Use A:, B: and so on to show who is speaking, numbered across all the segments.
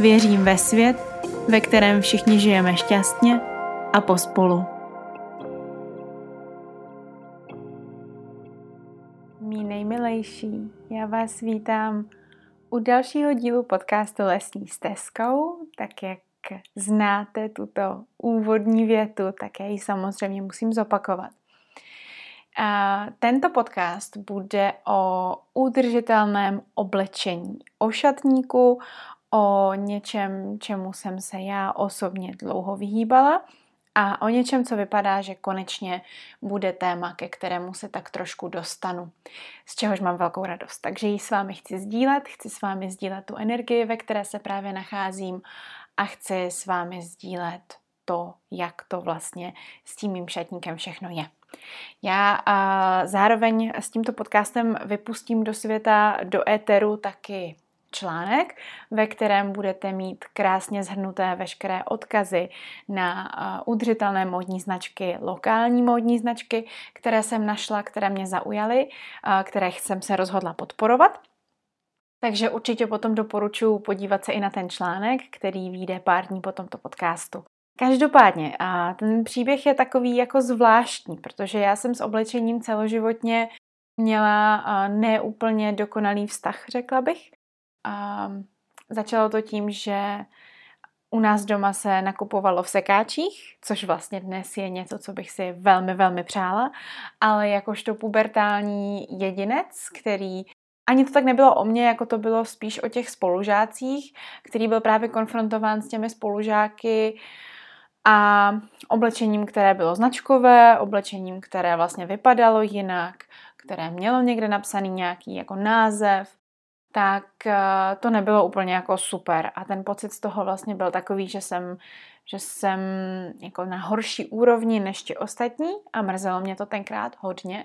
A: Věřím ve svět, ve kterém všichni žijeme šťastně a pospolu. Mí nejmilejší, já vás vítám u dalšího dílu podcastu Lesní stezkou, tak jak znáte tuto úvodní větu, tak já ji samozřejmě musím zopakovat. Tento podcast bude o udržitelném oblečení, o šatníku, o něčem, čemu jsem se já osobně dlouho vyhýbala a o něčem, co vypadá, že konečně bude téma, ke kterému se tak trošku dostanu, z čehož mám velkou radost. Takže ji s vámi chci sdílet, chci s vámi sdílet tu energii, ve které se právě nacházím a chci s vámi sdílet to, jak to vlastně s tím mým šatníkem všechno je. Já zároveň s tímto podcastem vypustím do světa, do éteru taky článek, ve kterém budete mít krásně zhrnuté veškeré odkazy na udržitelné módní značky, lokální módní značky, které jsem našla, které mě zaujaly, které jsem se rozhodla podporovat. Takže určitě potom doporučuji podívat se i na ten článek, který vyjde pár dní po tomto podcastu. Každopádně, a ten příběh je takový jako zvláštní, protože já jsem s oblečením celoživotně měla neúplně dokonalý vztah, řekla bych. A začalo to tím, že u nás doma se nakupovalo v sekáčích, což vlastně dnes je něco, co bych si velmi, velmi přála, ale jakožto pubertální jedinec, který ani to tak nebylo o mně, jako to bylo spíš o těch spolužácích, který byl právě konfrontován s těmi spolužáky a oblečením, které bylo značkové, oblečením, které vlastně vypadalo jinak, které mělo někde napsaný nějaký jako název, tak eh, to nebylo úplně jako super. A ten pocit z toho vlastně byl takový, že jsem, že jsem jako na horší úrovni než ti ostatní a mrzelo mě to tenkrát hodně.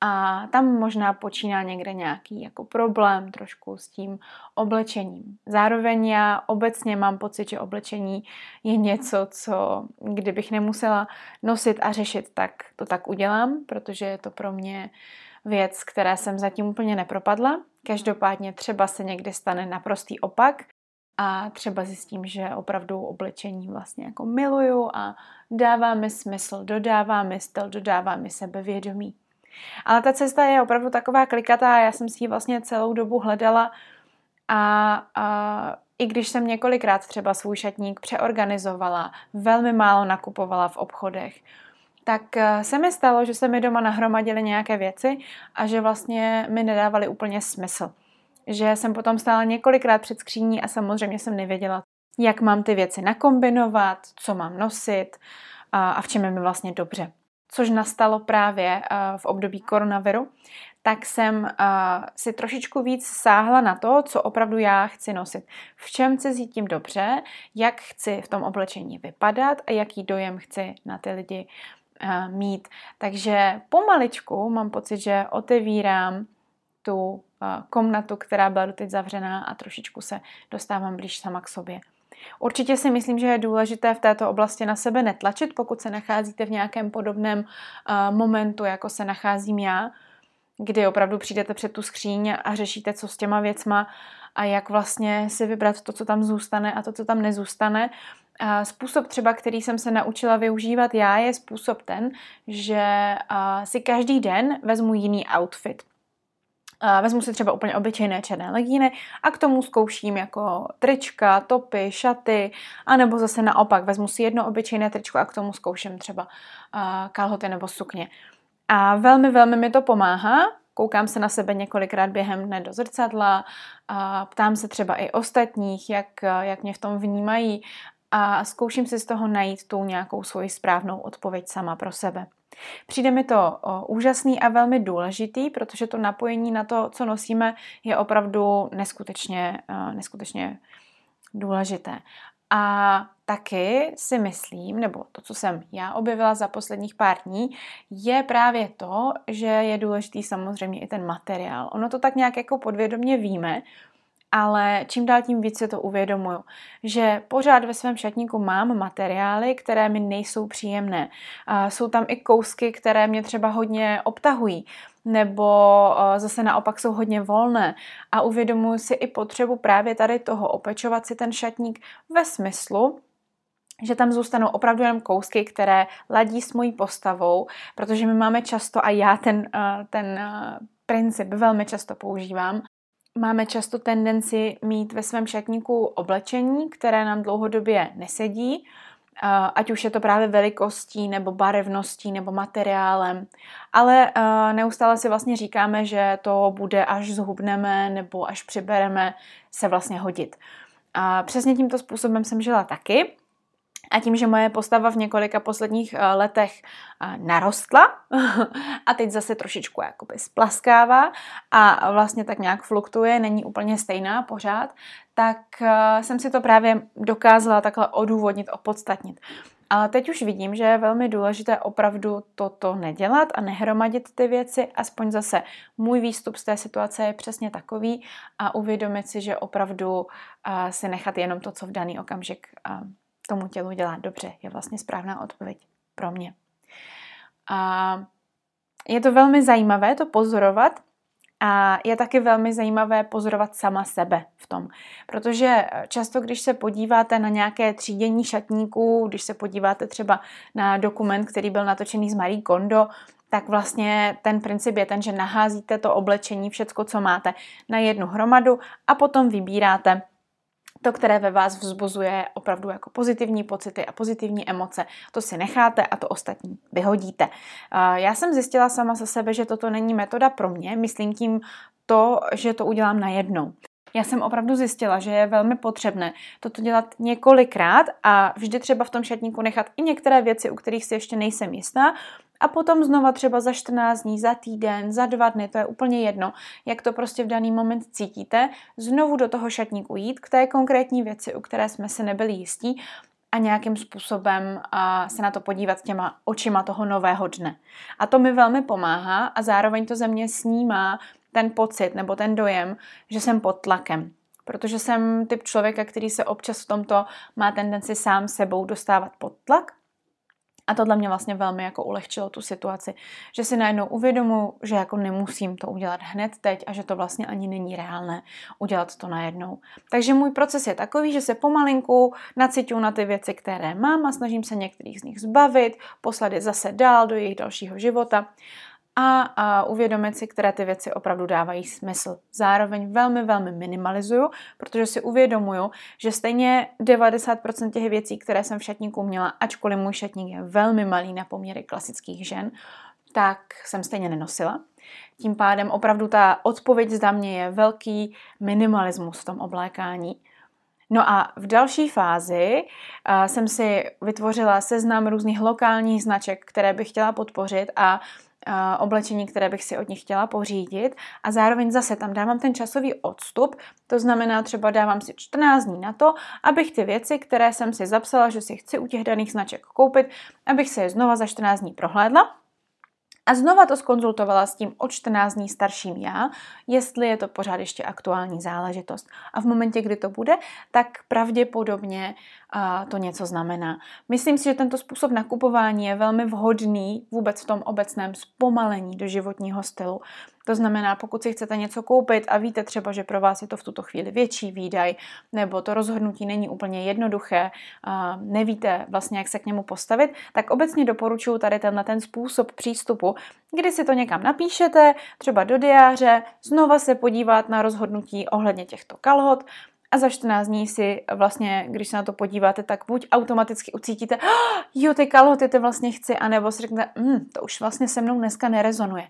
A: A tam možná počíná někde nějaký jako problém trošku s tím oblečením. Zároveň já obecně mám pocit, že oblečení je něco, co kdybych nemusela nosit a řešit, tak to tak udělám, protože je to pro mě věc, které jsem zatím úplně nepropadla. Každopádně třeba se někdy stane naprostý opak a třeba zjistím, že opravdu oblečení vlastně jako miluju a dává mi smysl, dodává mi styl, dodává mi sebevědomí. Ale ta cesta je opravdu taková klikatá, já jsem si ji vlastně celou dobu hledala a, a i když jsem několikrát třeba svůj šatník přeorganizovala, velmi málo nakupovala v obchodech, tak eh, se mi stalo, že se mi doma nahromadily nějaké věci a že vlastně mi nedávaly úplně smysl. Že jsem potom stála několikrát před skříní a samozřejmě jsem nevěděla, jak mám ty věci nakombinovat, co mám nosit a v čem je mi vlastně dobře což nastalo právě uh, v období koronaviru, tak jsem uh, si trošičku víc sáhla na to, co opravdu já chci nosit. V čem se cítím dobře, jak chci v tom oblečení vypadat a jaký dojem chci na ty lidi mít. Takže pomaličku mám pocit, že otevírám tu komnatu, která byla doteď zavřená a trošičku se dostávám blíž sama k sobě. Určitě si myslím, že je důležité v této oblasti na sebe netlačit, pokud se nacházíte v nějakém podobném uh, momentu, jako se nacházím já, kdy opravdu přijdete před tu skříň a řešíte, co s těma věcma a jak vlastně si vybrat to, co tam zůstane a to, co tam nezůstane. A způsob třeba, který jsem se naučila využívat já, je způsob ten, že si každý den vezmu jiný outfit. Vezmu si třeba úplně obyčejné černé legíny a k tomu zkouším jako trička, topy, šaty, anebo zase naopak vezmu si jedno obyčejné tričko a k tomu zkouším třeba kalhoty nebo sukně. A velmi, velmi mi to pomáhá. Koukám se na sebe několikrát během dne do zrcadla, a ptám se třeba i ostatních, jak, jak mě v tom vnímají a zkouším si z toho najít tu nějakou svoji správnou odpověď sama pro sebe. Přijde mi to úžasný a velmi důležitý, protože to napojení na to, co nosíme, je opravdu neskutečně, neskutečně důležité. A taky si myslím, nebo to, co jsem já objevila za posledních pár dní, je právě to, že je důležitý samozřejmě i ten materiál. Ono to tak nějak jako podvědomě víme, ale čím dál tím víc si to uvědomuju, že pořád ve svém šatníku mám materiály, které mi nejsou příjemné. Jsou tam i kousky, které mě třeba hodně obtahují nebo zase naopak jsou hodně volné a uvědomuji si i potřebu právě tady toho opečovat si ten šatník ve smyslu, že tam zůstanou opravdu jenom kousky, které ladí s mojí postavou, protože my máme často, a já ten, ten princip velmi často používám, máme často tendenci mít ve svém šatníku oblečení, které nám dlouhodobě nesedí, ať už je to právě velikostí, nebo barevností, nebo materiálem. Ale neustále si vlastně říkáme, že to bude, až zhubneme, nebo až přibereme, se vlastně hodit. A přesně tímto způsobem jsem žila taky. A tím, že moje postava v několika posledních eh, letech eh, narostla a teď zase trošičku jakoby splaskává a vlastně tak nějak fluktuje, není úplně stejná pořád, tak eh, jsem si to právě dokázala takhle odůvodnit, opodstatnit. Ale teď už vidím, že je velmi důležité opravdu toto nedělat a nehromadit ty věci. Aspoň zase můj výstup z té situace je přesně takový a uvědomit si, že opravdu si nechat jenom to, co v daný okamžik tomu tělu dělá dobře, je vlastně správná odpověď pro mě. A je to velmi zajímavé to pozorovat a je taky velmi zajímavé pozorovat sama sebe v tom, protože často, když se podíváte na nějaké třídění šatníků, když se podíváte třeba na dokument, který byl natočený z Marie Kondo, tak vlastně ten princip je ten, že naházíte to oblečení, všecko, co máte, na jednu hromadu a potom vybíráte to, které ve vás vzbuzuje opravdu jako pozitivní pocity a pozitivní emoce, to si necháte a to ostatní vyhodíte. Já jsem zjistila sama za sebe, že toto není metoda pro mě, myslím tím to, že to udělám najednou. Já jsem opravdu zjistila, že je velmi potřebné toto dělat několikrát a vždy třeba v tom šatníku nechat i některé věci, u kterých si ještě nejsem jistá, a potom znova třeba za 14 dní, za týden, za dva dny, to je úplně jedno, jak to prostě v daný moment cítíte, znovu do toho šatníku jít k té konkrétní věci, u které jsme si nebyli jistí a nějakým způsobem a se na to podívat těma očima toho nového dne. A to mi velmi pomáhá a zároveň to ze mě snímá ten pocit nebo ten dojem, že jsem pod tlakem. Protože jsem typ člověka, který se občas v tomto má tendenci sám sebou dostávat pod tlak a tohle mě vlastně velmi jako ulehčilo tu situaci, že si najednou uvědomu, že jako nemusím to udělat hned teď a že to vlastně ani není reálné udělat to najednou. Takže můj proces je takový, že se pomalinku nacituju na ty věci, které mám a snažím se některých z nich zbavit, poslat je zase dál do jejich dalšího života a, a uvědomit si, které ty věci opravdu dávají smysl. Zároveň velmi, velmi minimalizuju, protože si uvědomuju, že stejně 90% těch věcí, které jsem v šatníku měla, ačkoliv můj šatník je velmi malý na poměry klasických žen, tak jsem stejně nenosila. Tím pádem opravdu ta odpověď za mě je velký minimalismus v tom oblékání. No a v další fázi jsem si vytvořila seznam různých lokálních značek, které bych chtěla podpořit a oblečení, které bych si od nich chtěla pořídit a zároveň zase tam dávám ten časový odstup, to znamená třeba dávám si 14 dní na to, abych ty věci, které jsem si zapsala, že si chci u těch daných značek koupit, abych se je znova za 14 dní prohlédla a znova to skonzultovala s tím o 14 dní starším já, jestli je to pořád ještě aktuální záležitost. A v momentě, kdy to bude, tak pravděpodobně to něco znamená. Myslím si, že tento způsob nakupování je velmi vhodný vůbec v tom obecném zpomalení do životního stylu. To znamená, pokud si chcete něco koupit a víte třeba, že pro vás je to v tuto chvíli větší výdaj, nebo to rozhodnutí není úplně jednoduché, nevíte vlastně, jak se k němu postavit, tak obecně doporučuji tady tenhle ten způsob přístupu, kdy si to někam napíšete, třeba do diáře, znova se podívat na rozhodnutí ohledně těchto kalhot a za 14 dní si vlastně, když se na to podíváte, tak buď automaticky ucítíte, oh, jo, ty kalhoty ty vlastně chci, anebo si řeknete, mm, to už vlastně se mnou dneska nerezonuje.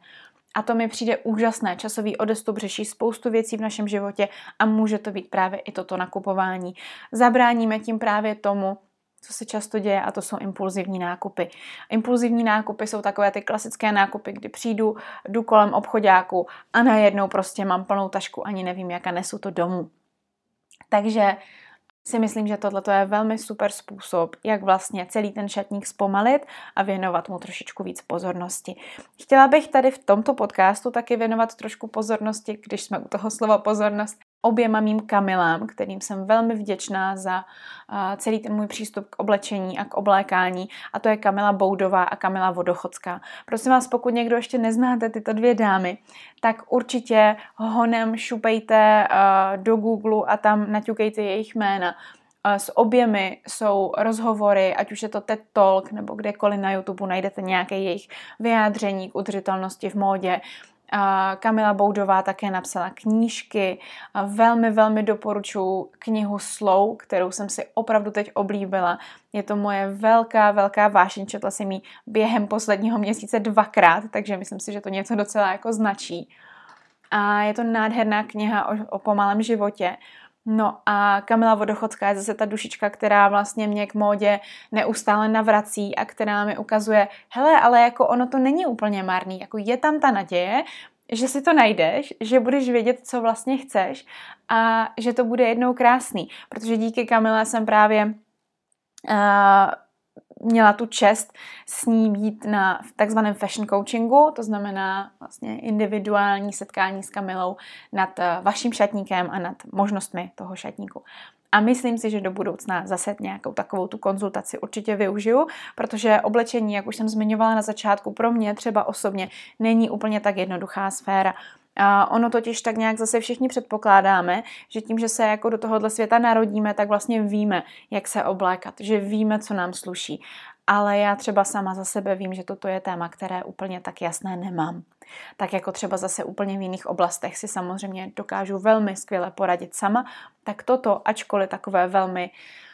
A: A to mi přijde úžasné. Časový odestup řeší spoustu věcí v našem životě a může to být právě i toto nakupování. Zabráníme tím právě tomu, co se často děje, a to jsou impulzivní nákupy. Impulzivní nákupy jsou takové ty klasické nákupy, kdy přijdu, jdu kolem obchodáku a najednou prostě mám plnou tašku, ani nevím, jak a nesu to domů. Takže si myslím, že tohle je velmi super způsob, jak vlastně celý ten šatník zpomalit a věnovat mu trošičku víc pozornosti. Chtěla bych tady v tomto podcastu taky věnovat trošku pozornosti, když jsme u toho slova pozornost, oběma mým kamilám, kterým jsem velmi vděčná za celý ten můj přístup k oblečení a k oblékání. A to je Kamila Boudová a Kamila Vodochodská. Prosím vás, pokud někdo ještě neznáte tyto dvě dámy, tak určitě honem šupejte do Google a tam naťukejte jejich jména. S oběmi jsou rozhovory, ať už je to TED Talk nebo kdekoliv na YouTube najdete nějaké jejich vyjádření k udržitelnosti v módě. Kamila Boudová také napsala knížky. Velmi, velmi doporučuji knihu Slow, kterou jsem si opravdu teď oblíbila. Je to moje velká, velká vášeň. Četla jsem ji během posledního měsíce dvakrát, takže myslím si, že to něco docela jako značí. A je to nádherná kniha o, o pomalém životě. No a Kamila Vodochodská je zase ta dušička, která vlastně mě k módě neustále navrací a která mi ukazuje, hele, ale jako ono to není úplně marný, jako je tam ta naděje, že si to najdeš, že budeš vědět, co vlastně chceš a že to bude jednou krásný, protože díky Kamile jsem právě uh, měla tu čest s ní být na takzvaném fashion coachingu, to znamená vlastně individuální setkání s Kamilou nad eh, vaším šatníkem a nad možnostmi toho šatníku. A myslím si, že do budoucna zase nějakou takovou tu konzultaci určitě využiju, protože oblečení, jak už jsem zmiňovala na začátku, pro mě třeba osobně není úplně tak jednoduchá sféra. A ono totiž tak nějak zase všichni předpokládáme, že tím, že se jako do tohohle světa narodíme, tak vlastně víme, jak se oblékat, že víme, co nám sluší. Ale já třeba sama za sebe vím, že toto je téma, které úplně tak jasné nemám. Tak jako třeba zase úplně v jiných oblastech si samozřejmě dokážu velmi skvěle poradit sama, tak toto, ačkoliv takové velmi uh,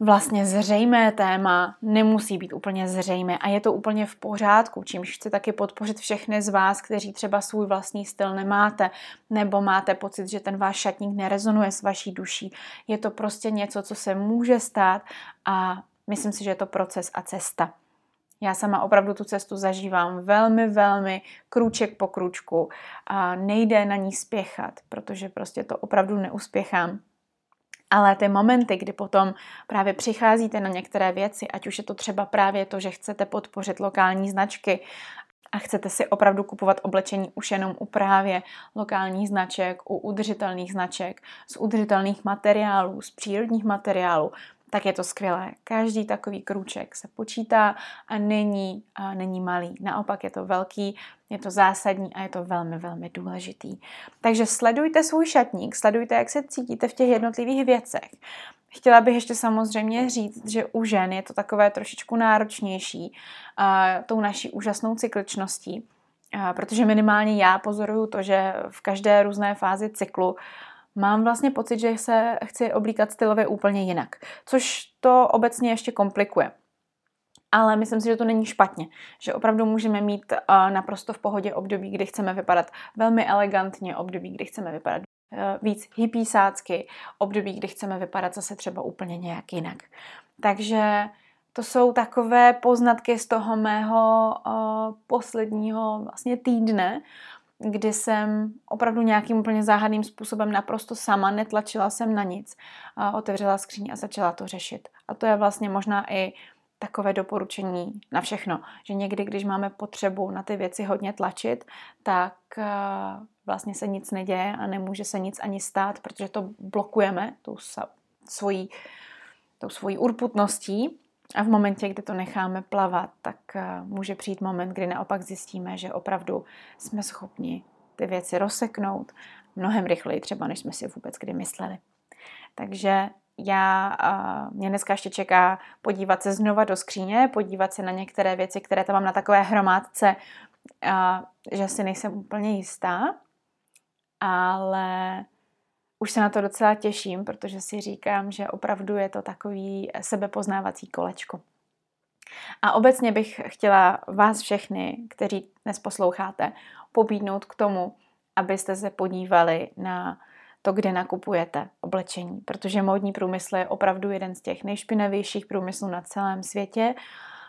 A: vlastně zřejmé téma nemusí být úplně zřejmé a je to úplně v pořádku, čímž chci taky podpořit všechny z vás, kteří třeba svůj vlastní styl nemáte nebo máte pocit, že ten váš šatník nerezonuje s vaší duší. Je to prostě něco, co se může stát a myslím si, že je to proces a cesta. Já sama opravdu tu cestu zažívám velmi, velmi krůček po krůčku a nejde na ní spěchat, protože prostě to opravdu neuspěchám. Ale ty momenty, kdy potom právě přicházíte na některé věci, ať už je to třeba právě to, že chcete podpořit lokální značky a chcete si opravdu kupovat oblečení už jenom u právě lokálních značek, u udržitelných značek, z udržitelných materiálů, z přírodních materiálů, tak je to skvělé. Každý takový krůček se počítá a není, a není malý. Naopak je to velký, je to zásadní a je to velmi, velmi důležitý. Takže sledujte svůj šatník, sledujte, jak se cítíte v těch jednotlivých věcech. Chtěla bych ještě samozřejmě říct, že u žen je to takové trošičku náročnější a, tou naší úžasnou cykličností, a, protože minimálně já pozoruju to, že v každé různé fázi cyklu mám vlastně pocit, že se chci oblíkat stylově úplně jinak, což to obecně ještě komplikuje. Ale myslím si, že to není špatně, že opravdu můžeme mít uh, naprosto v pohodě období, kdy chceme vypadat velmi elegantně, období, kdy chceme vypadat uh, víc hippiesácky, období, kdy chceme vypadat zase třeba úplně nějak jinak. Takže to jsou takové poznatky z toho mého uh, posledního vlastně týdne, kdy jsem opravdu nějakým úplně záhadným způsobem naprosto sama, netlačila jsem na nic, otevřela skříň a začala to řešit. A to je vlastně možná i takové doporučení na všechno, že někdy, když máme potřebu na ty věci hodně tlačit, tak vlastně se nic neděje a nemůže se nic ani stát, protože to blokujeme tou svojí, tou svojí urputností a v momentě, kdy to necháme plavat, tak eh, může přijít moment, kdy naopak zjistíme, že opravdu jsme schopni ty věci rozseknout mnohem rychleji třeba, než jsme si vůbec kdy mysleli. Takže já, mě dneska ještě čeká podívat se znova do skříně, podívat se na některé věci, které tam mám na takové hromádce, že si nejsem úplně jistá, ale už se na to docela těším, protože si říkám, že opravdu je to takový sebepoznávací kolečko. A obecně bych chtěla vás všechny, kteří dnes posloucháte, pobídnout k tomu, abyste se podívali na to, kde nakupujete oblečení, protože módní průmysl je opravdu jeden z těch nejšpinavějších průmyslů na celém světě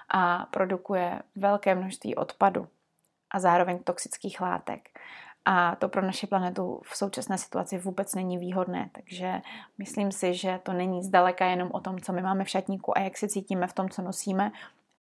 A: a produkuje velké množství odpadu a zároveň toxických látek. a to pro naši planetu v současné situaci vůbec není výhodné. Takže myslím si, že to není zdaleka jenom o tom, co my máme v šatníku a jak se cítíme v tom, co nosíme,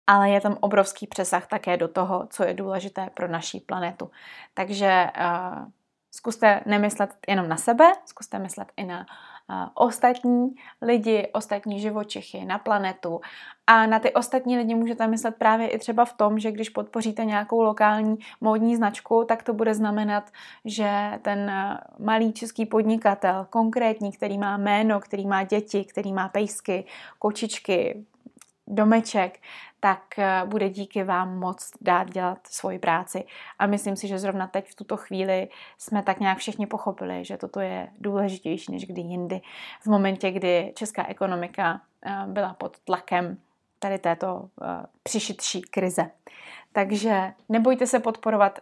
A: ale je tam obrovský přesah také do toho, co je důležité pro naši planetu. Takže uh, zkuste nemyslet jenom na sebe, zkuste myslet i na uh, ostatní lidi, ostatní živočichy, na planetu. A na ty ostatní lidi můžete myslet právě i třeba v tom, že když podpoříte nějakou lokální módní značku, tak to bude znamenat, že ten malý český podnikatel, konkrétní, který má jméno, který má děti, který má pejsky, kočičky, domeček, tak eh, bude díky vám moc dát dělat svoji práci. A myslím si, že zrovna teď v tuto chvíli jsme tak nějak všichni pochopili, že toto je důležitější než kdy jindy. V momentě, kdy česká ekonomika eh, byla pod tlakem tady této eh, přišitší krize. Takže nebojte se podporovat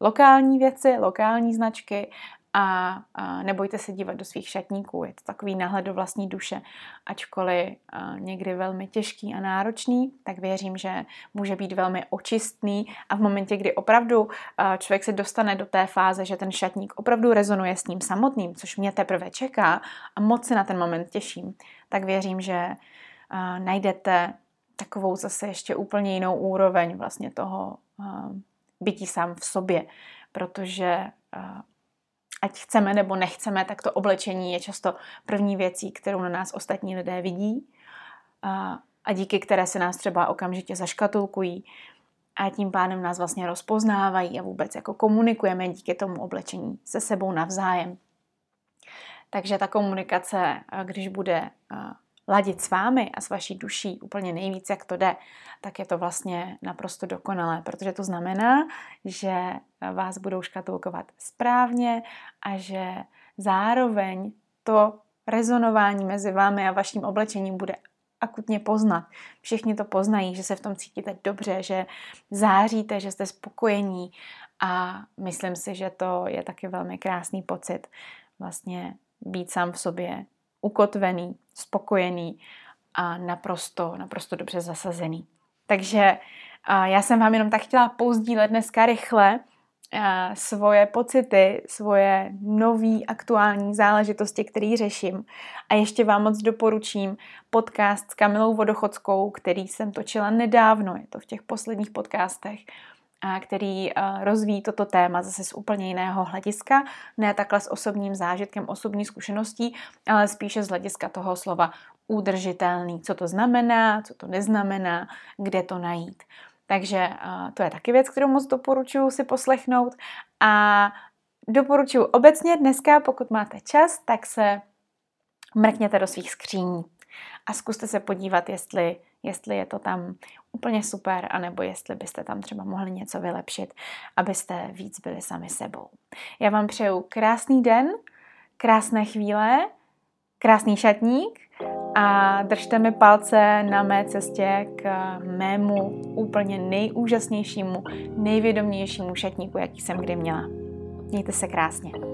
A: lokální věci, lokální značky a, a nebojte se dívat do svých šatníků. Je to takový náhled do vlastní duše, ačkoliv a, někdy velmi těžký a náročný, tak věřím, že může být velmi očistný a v momentě, kdy opravdu člověk se dostane do té fáze, že ten šatník opravdu rezonuje s ním samotným, což mě teprve čeká a moc se na ten moment těším, tak věřím, že a, najdete takovou zase ještě úplně jinou úroveň vlastně toho bytí sám v sobě, protože ať chceme nebo nechceme, tak to oblečení je často první věcí, kterou na nás ostatní lidé vidí a, a díky které se nás třeba okamžitě zaškatulkují a tím pádem nás vlastně rozpoznávají a vůbec jako komunikujeme díky tomu oblečení se sebou navzájem. Takže ta komunikace, když bude ladit s vámi a s vaší duší úplně nejvíc, jak to jde, tak je to vlastně naprosto dokonalé, protože to znamená, že vás budou škatulkovat správně a že zároveň to rezonování mezi vámi a vaším oblečením bude akutně poznat. Všichni to poznají, že se v tom cítíte dobře, že záříte, že jste spokojení a myslím si, že to je taky velmi krásný pocit vlastně být sám v sobě ukotvený, spokojený a naprosto, naprosto dobře zasazený. Takže já jsem vám jenom tak chtěla pouzdílet dneska rychle svoje pocity, svoje nový aktuální záležitosti, které řeším. A ještě vám moc doporučím podcast s Kamilou Vodochodskou, který jsem točila nedávno, je to v těch posledních podcastech, který rozvíjí toto téma zase z úplně jiného hlediska, ne takhle s osobním zážitkem, osobní zkušeností, ale spíše z hlediska toho slova udržitelný. Co to znamená, co to neznamená, kde to najít. Takže to je taky věc, kterou moc doporučuji si poslechnout. A doporučuji obecně dneska, pokud máte čas, tak se mrkněte do svých skříní a zkuste se podívat, jestli jestli je to tam úplně super, anebo jestli byste tam třeba mohli něco vylepšit, abyste víc byli sami sebou. Já vám přeju krásný den, krásné chvíle, krásný šatník a držte mi palce na mé cestě k mému úplně nejúžasnějšímu, nejvědomějšímu šatníku, jaký jsem kdy měla. Mějte se krásně.